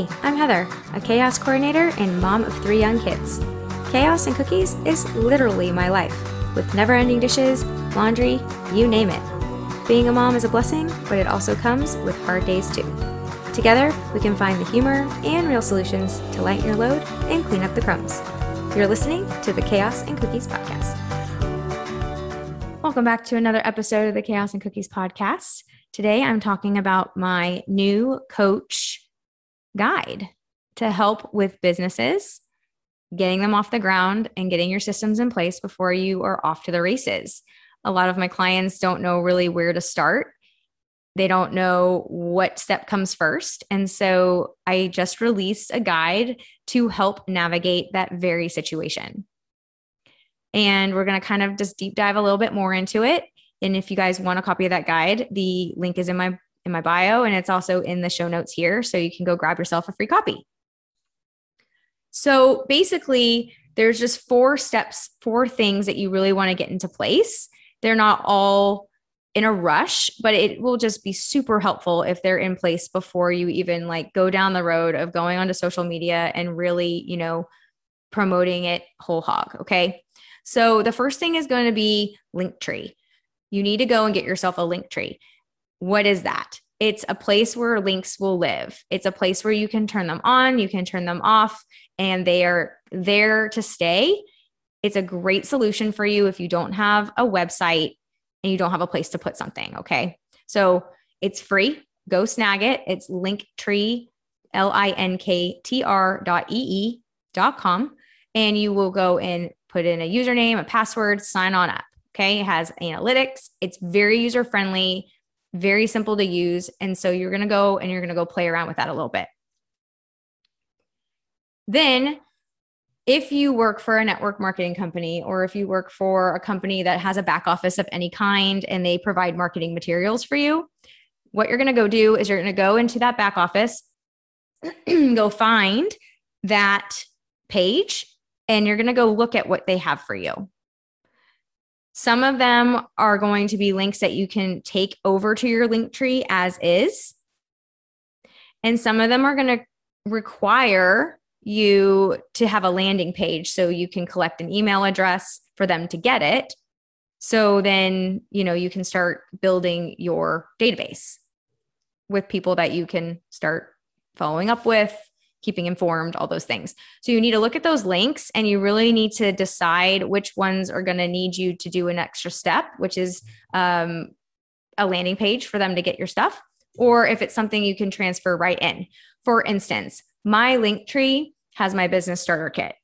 Hey, I'm Heather, a chaos coordinator and mom of three young kids. Chaos and cookies is literally my life, with never ending dishes, laundry, you name it. Being a mom is a blessing, but it also comes with hard days too. Together, we can find the humor and real solutions to lighten your load and clean up the crumbs. You're listening to the Chaos and Cookies Podcast. Welcome back to another episode of the Chaos and Cookies Podcast. Today, I'm talking about my new coach guide to help with businesses, getting them off the ground and getting your systems in place before you are off to the races. A lot of my clients don't know really where to start. They don't know what step comes first. And so I just released a guide to help navigate that very situation. And we're going to kind of just deep dive a little bit more into it and if you guys want a copy of that guide, the link is in my in my bio and it's also in the show notes here so you can go grab yourself a free copy. So basically, there's just four steps, four things that you really want to get into place. They're not all in a rush, but it will just be super helpful if they're in place before you even like go down the road of going onto social media and really, you know, promoting it whole hog, okay? So the first thing is going to be Linktree you need to go and get yourself a Linktree. What is that? It's a place where links will live. It's a place where you can turn them on, you can turn them off, and they are there to stay. It's a great solution for you if you don't have a website and you don't have a place to put something. Okay. So it's free. Go snag it. It's linktree, L I N K T R dot E E dot com. And you will go and put in a username, a password, sign on up. Okay. It has analytics. It's very user friendly, very simple to use. And so you're going to go and you're going to go play around with that a little bit. Then, if you work for a network marketing company or if you work for a company that has a back office of any kind and they provide marketing materials for you, what you're going to go do is you're going to go into that back office, go find that page, and you're going to go look at what they have for you. Some of them are going to be links that you can take over to your link tree as is. And some of them are going to require you to have a landing page so you can collect an email address for them to get it. So then, you know, you can start building your database with people that you can start following up with, keeping informed, all those things. So you need to look at those links and you really need to decide which ones are going to need you to do an extra step, which is um, a landing page for them to get your stuff, or if it's something you can transfer right in. For instance, my link tree has my business starter kit.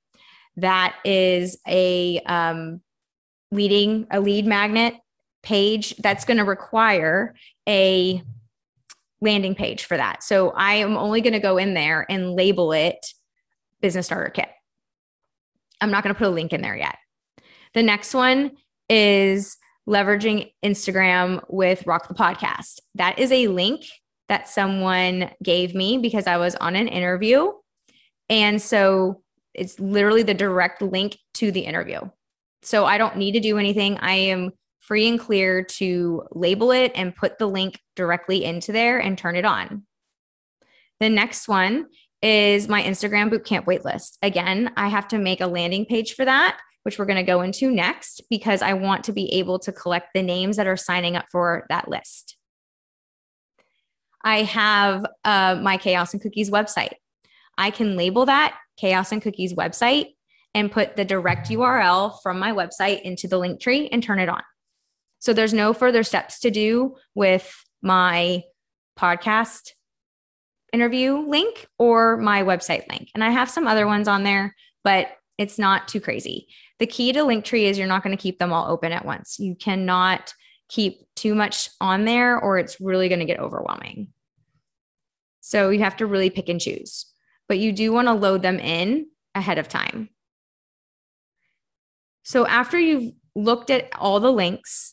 That is a um, leading a lead magnet page that's going to require a landing page for that. So I am only going to go in there and label it business starter kit. I'm not going to put a link in there yet. The next one is leveraging Instagram with Rock the Podcast. That is a link that someone gave me because I was on an interview. And so it's literally the direct link to the interview. So I don't need to do anything. I am free and clear to label it and put the link directly into there and turn it on. The next one is my Instagram bootcamp waitlist. Again, I have to make a landing page for that, which we're going to go into next because I want to be able to collect the names that are signing up for that list. I have uh, my Chaos and Cookies website. I can label that Chaos and Cookies website and put the direct URL from my website into the link tree and turn it on. So there's no further steps to do with my podcast interview link or my website link. And I have some other ones on there, but it's not too crazy. The key to Linktree is you're not going to keep them all open at once. You cannot keep too much on there or it's really going to get overwhelming. So you have to really pick and choose, but you do want to load them in ahead of time. So after you've looked at all the links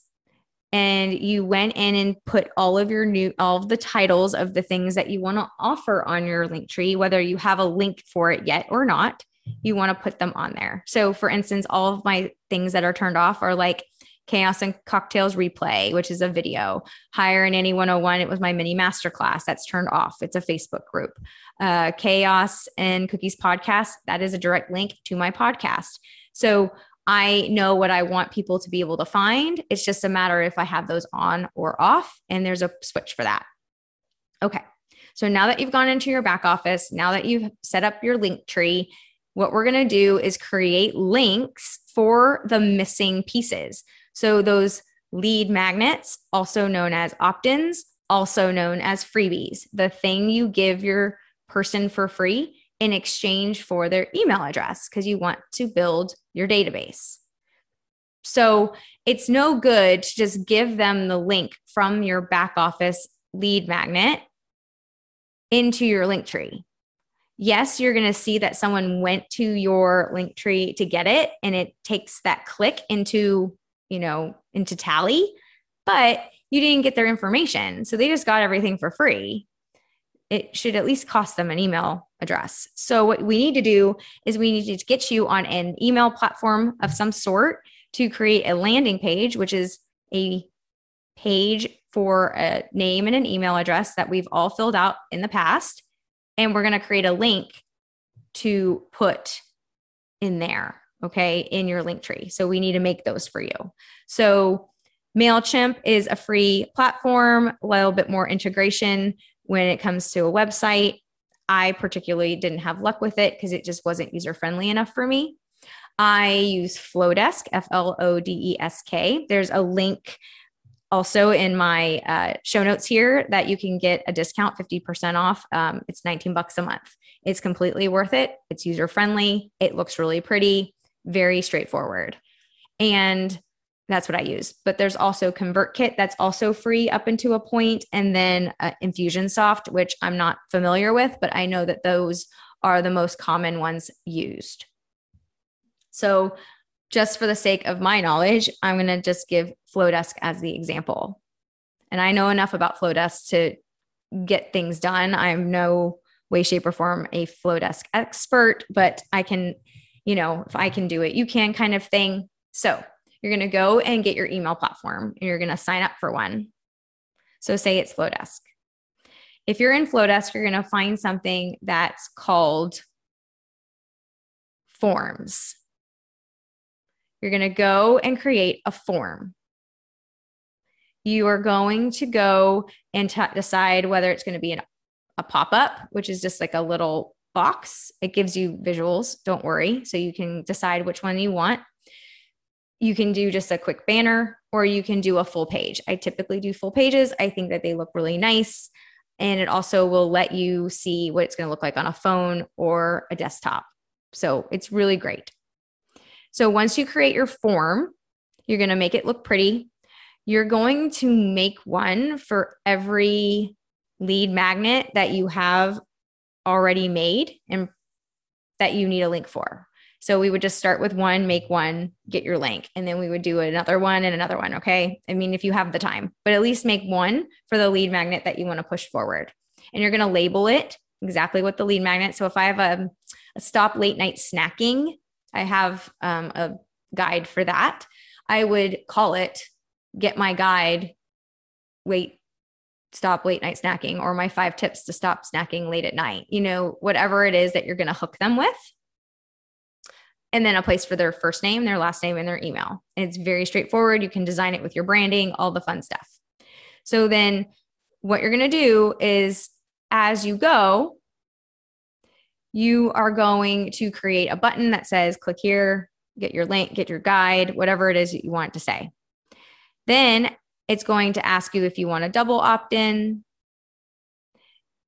and you went in and put all of your new all of the titles of the things that you want to offer on your link tree whether you have a link for it yet or not you want to put them on there so for instance all of my things that are turned off are like Chaos and Cocktails Replay, which is a video. Hire a Nanny 101, it was my mini masterclass that's turned off. It's a Facebook group. Uh, Chaos and Cookies podcast, that is a direct link to my podcast. So I know what I want people to be able to find. It's just a matter if I have those on or off, and there's a switch for that. Okay. So now that you've gone into your back office, now that you've set up your link tree, what we're going to do is create links for the missing pieces. So those lead magnets, also known as opt ins, also known as freebies, the thing you give your person for free in exchange for their email address because you want to build your database. So it's no good to just give them the link from your back office lead magnet into your link tree. Yes, you're going to see that someone went to your link tree to get it and it takes that click into, you know, into tally, but you didn't get their information. So they just got everything for free. It should at least cost them an email address. So what we need to do is we need to get you on an email platform of some sort to create a landing page, which is a page for a name and an email address that we've all filled out in the past. And we're going to create a link to put in there, okay, in your link tree. So we need to make those for you. So MailChimp is a free platform, a little bit more integration when it comes to a website. I particularly didn't have luck with it because it just wasn't user friendly enough for me. I use Flodesk, F L O D E S K. There's a link also in my uh, show notes here that you can get a discount 50% off um, it's 19 bucks a month it's completely worth it it's user friendly it looks really pretty very straightforward and that's what i use but there's also convertkit that's also free up into a point and then uh, infusionsoft which i'm not familiar with but i know that those are the most common ones used so just for the sake of my knowledge, I'm going to just give Flodesk as the example. And I know enough about Flodesk to get things done. I'm no way, shape, or form a Flodesk expert, but I can, you know, if I can do it, you can kind of thing. So you're going to go and get your email platform and you're going to sign up for one. So say it's Flodesk. If you're in Flodesk, you're going to find something that's called forms. You're going to go and create a form. You are going to go and t- decide whether it's going to be an, a pop up, which is just like a little box. It gives you visuals, don't worry. So you can decide which one you want. You can do just a quick banner or you can do a full page. I typically do full pages. I think that they look really nice. And it also will let you see what it's going to look like on a phone or a desktop. So it's really great. So once you create your form, you're going to make it look pretty. You're going to make one for every lead magnet that you have already made and that you need a link for. So we would just start with one, make one, get your link, and then we would do another one and another one. Okay. I mean, if you have the time, but at least make one for the lead magnet that you want to push forward. And you're going to label it exactly what the lead magnet. So if I have a, a stop late night snacking I have um, a guide for that. I would call it get my guide, wait, stop late night snacking, or my five tips to stop snacking late at night, you know, whatever it is that you're going to hook them with. And then a place for their first name, their last name, and their email. And it's very straightforward. You can design it with your branding, all the fun stuff. So then what you're going to do is as you go, you are going to create a button that says click here, get your link, get your guide, whatever it is that you want to say. Then it's going to ask you if you want a double opt in.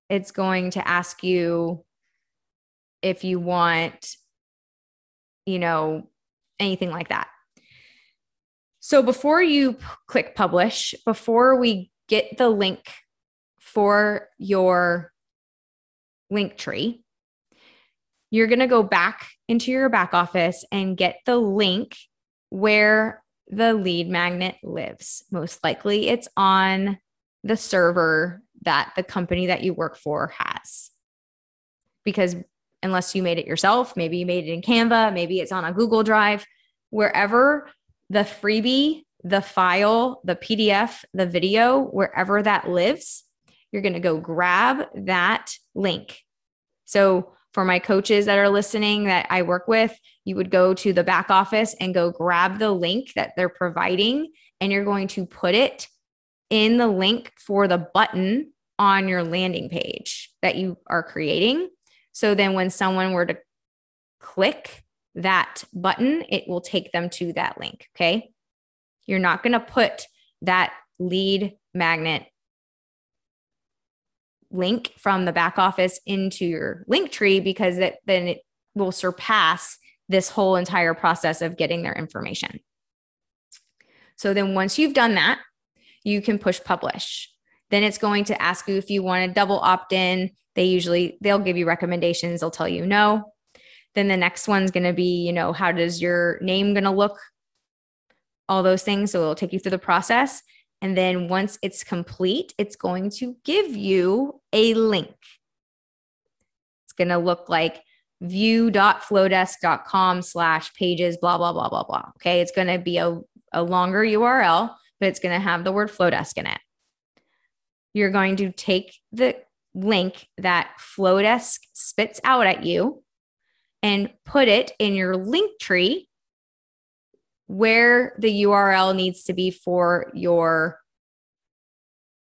It's going to ask you if you want, you know, anything like that. So before you p- click publish, before we get the link for your link tree, you're going to go back into your back office and get the link where the lead magnet lives. Most likely it's on the server that the company that you work for has. Because unless you made it yourself, maybe you made it in Canva, maybe it's on a Google Drive, wherever the freebie the file, the PDF, the video, wherever that lives, you're going to go grab that link. So, for my coaches that are listening that I work with, you would go to the back office and go grab the link that they're providing, and you're going to put it in the link for the button on your landing page that you are creating. So then when someone were to click that button, it will take them to that link. Okay. You're not going to put that lead magnet link from the back office into your link tree because it, then it will surpass this whole entire process of getting their information. So then once you've done that, you can push publish. Then it's going to ask you if you want to double opt in. They usually they'll give you recommendations, they'll tell you no. Then the next one's going to be, you know, how does your name going to look? All those things. So it'll take you through the process. And then once it's complete, it's going to give you a link. It's going to look like view.flodesk.com slash pages, blah, blah, blah, blah, blah. Okay. It's going to be a, a longer URL, but it's going to have the word Flodesk in it. You're going to take the link that Flodesk spits out at you and put it in your link tree where the URL needs to be for your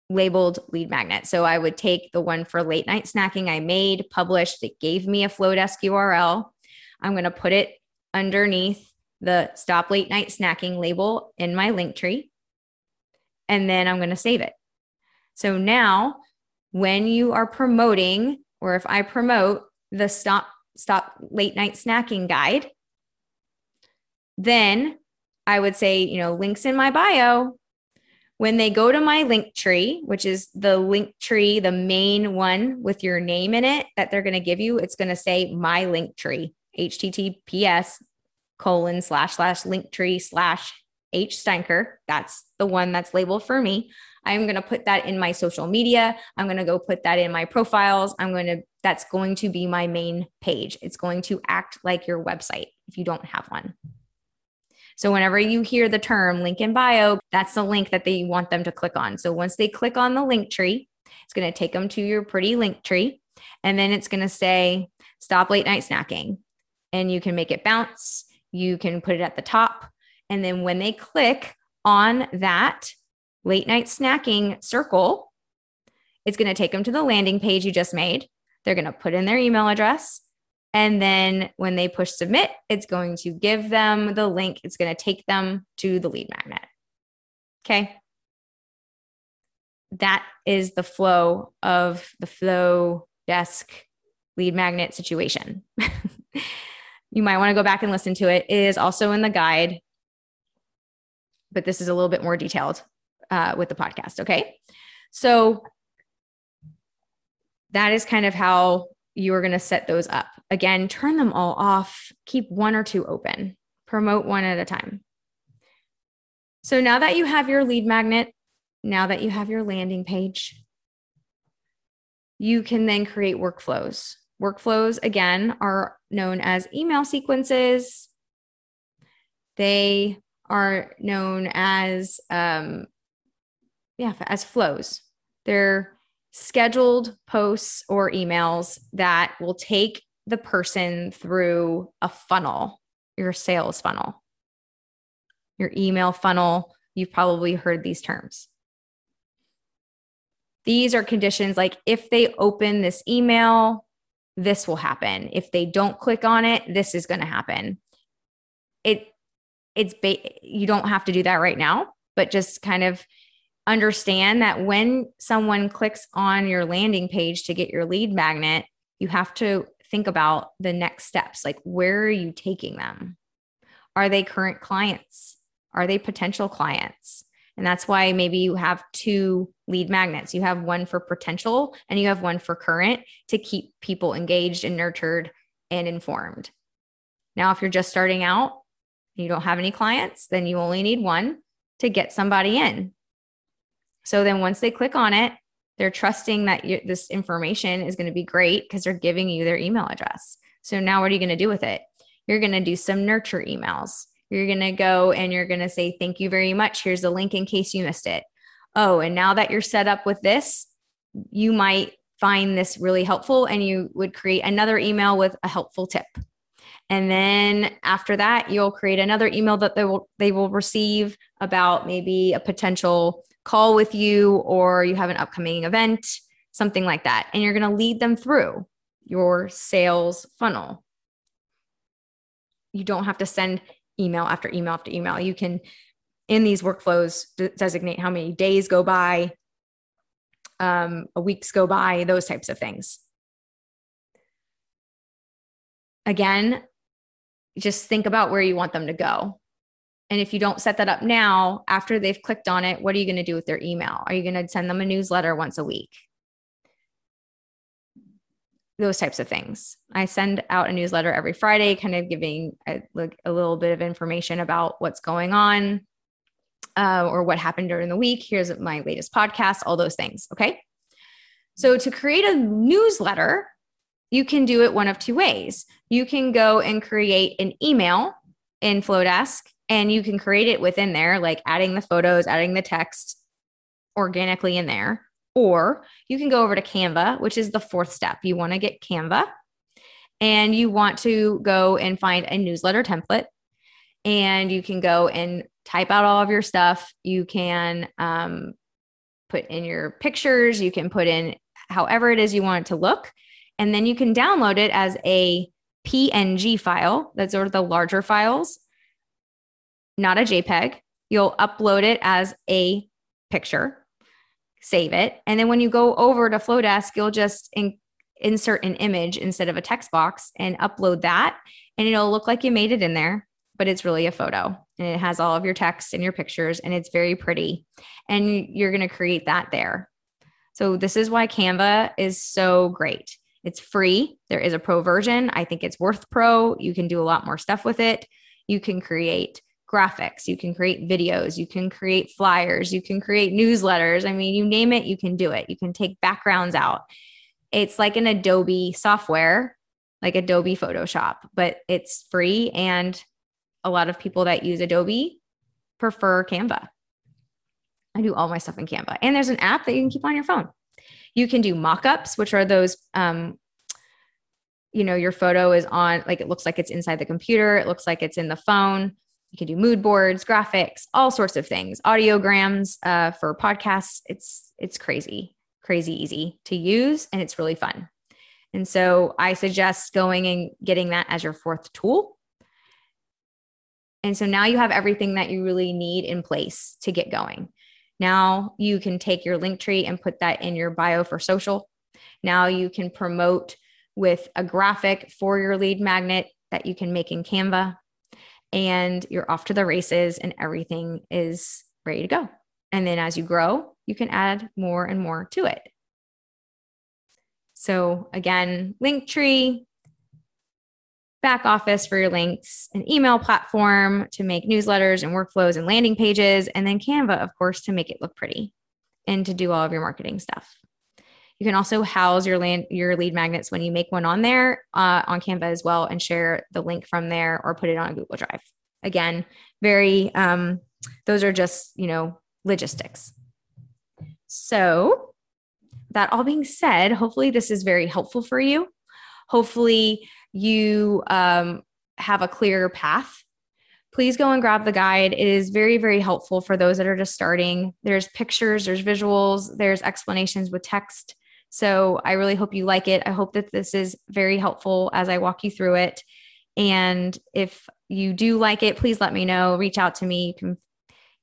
labeled lead magnet. So I would take the one for late night snacking I made, published, it gave me a Flodesk URL. I'm going to put it underneath the stop late night snacking label in my link tree. And then I'm going to save it. So now when you are promoting, or if I promote the stop stop late night snacking guide, then I would say, you know, links in my bio. When they go to my link tree, which is the link tree, the main one with your name in it that they're going to give you, it's going to say my link tree, https colon slash slash link tree slash H Steinker. That's the one that's labeled for me. I'm going to put that in my social media. I'm going to go put that in my profiles. I'm going to, that's going to be my main page. It's going to act like your website if you don't have one. So whenever you hear the term link in bio, that's the link that they want them to click on. So once they click on the link tree, it's going to take them to your pretty link tree. And then it's going to say stop late night snacking. And you can make it bounce. You can put it at the top. And then when they click on that late night snacking circle, it's going to take them to the landing page you just made. They're going to put in their email address. And then when they push submit, it's going to give them the link. It's going to take them to the lead magnet. Okay. That is the flow of the flow desk lead magnet situation. you might want to go back and listen to it. It is also in the guide, but this is a little bit more detailed uh, with the podcast. Okay. So that is kind of how you are going to set those up. Again, turn them all off, keep one or two open, promote one at a time. So now that you have your lead magnet, now that you have your landing page, you can then create workflows. Workflows, again, are known as email sequences. They are known as, um, yeah, as flows. They're scheduled posts or emails that will take the person through a funnel, your sales funnel, your email funnel. You've probably heard these terms. These are conditions like if they open this email, this will happen. If they don't click on it, this is going to happen. It it's ba- you don't have to do that right now, but just kind of understand that when someone clicks on your landing page to get your lead magnet, you have to think about the next steps. Like, where are you taking them? Are they current clients? Are they potential clients? And that's why maybe you have two lead magnets. You have one for potential and you have one for current to keep people engaged and nurtured and informed. Now, if you're just starting out, you don't have any clients, then you only need one to get somebody in. So then once they click on it, they're trusting that you, this information is going to be great because they're giving you their email address. So now what are you going to do with it? You're going to do some nurture emails. You're going to go and you're going to say, Thank you very much. Here's the link in case you missed it. Oh, and now that you're set up with this, you might find this really helpful and you would create another email with a helpful tip. And then after that, you'll create another email that they will they will receive about maybe a potential call with you or you have an upcoming event, something like that. And you're going to lead them through your sales funnel. You don't have to send email after email after email. You can in these workflows designate how many days go by, um, weeks go by, those types of things. Again, just think about where you want them to go. And if you don't set that up now, after they've clicked on it, what are you going to do with their email? Are you going to send them a newsletter once a week? Those types of things. I send out a newsletter every Friday, kind of giving a, like a little bit of information about what's going on uh, or what happened during the week. Here's my latest podcast, all those things. Okay. So to create a newsletter, you can do it one of two ways. You can go and create an email in Flodesk and you can create it within there, like adding the photos, adding the text organically in there. Or you can go over to Canva, which is the fourth step. You want to get Canva and you want to go and find a newsletter template. And you can go and type out all of your stuff. You can um, put in your pictures, you can put in however it is you want it to look. And then you can download it as a PNG file. That's sort of the larger files, not a JPEG. You'll upload it as a picture, save it. And then when you go over to Flodesk, you'll just in- insert an image instead of a text box and upload that. And it'll look like you made it in there, but it's really a photo. And it has all of your text and your pictures, and it's very pretty. And you're going to create that there. So, this is why Canva is so great. It's free. There is a pro version. I think it's worth pro. You can do a lot more stuff with it. You can create graphics, you can create videos, you can create flyers, you can create newsletters. I mean, you name it, you can do it. You can take backgrounds out. It's like an Adobe software, like Adobe Photoshop, but it's free. And a lot of people that use Adobe prefer Canva. I do all my stuff in Canva. And there's an app that you can keep on your phone. You can do mock-ups, which are those um, you know, your photo is on like it looks like it's inside the computer, it looks like it's in the phone. You can do mood boards, graphics, all sorts of things. Audiograms uh, for podcasts. It's it's crazy, crazy easy to use, and it's really fun. And so I suggest going and getting that as your fourth tool. And so now you have everything that you really need in place to get going. Now you can take your link tree and put that in your bio for social. Now you can promote with a graphic for your lead magnet that you can make in Canva. And you're off to the races and everything is ready to go. And then as you grow, you can add more and more to it. So again, Linktree, back office for your links, an email platform to make newsletters and workflows and landing pages, and then Canva, of course, to make it look pretty and to do all of your marketing stuff. You can also house your land your lead magnets when you make one on there uh, on Canva as well, and share the link from there or put it on a Google Drive. Again, very um, those are just you know logistics. So that all being said, hopefully this is very helpful for you. Hopefully you um, have a clearer path, please go and grab the guide. It is very, very helpful for those that are just starting. There's pictures, there's visuals, there's explanations with text. So I really hope you like it. I hope that this is very helpful as I walk you through it. And if you do like it, please let me know. Reach out to me. You can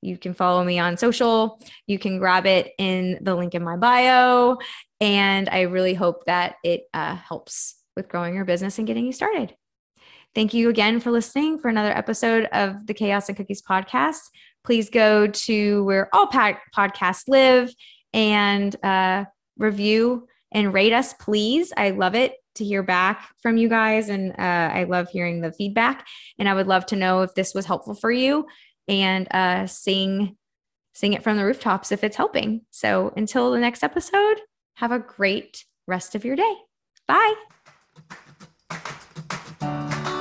you can follow me on social. You can grab it in the link in my bio. And I really hope that it uh, helps with growing your business and getting you started. Thank you again for listening for another episode of the Chaos and Cookies podcast. Please go to where all podcasts live and uh, review and rate us, please. I love it to hear back from you guys, and uh, I love hearing the feedback. And I would love to know if this was helpful for you, and uh, sing sing it from the rooftops if it's helping. So until the next episode, have a great rest of your day. Bye.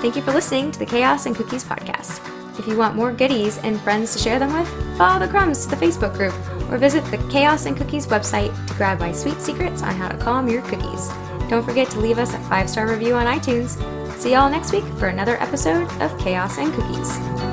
Thank you for listening to the Chaos and Cookies podcast. If you want more goodies and friends to share them with, follow the crumbs to the Facebook group or visit the Chaos and Cookies website to grab my sweet secrets on how to calm your cookies. Don't forget to leave us a five star review on iTunes. See y'all next week for another episode of Chaos and Cookies.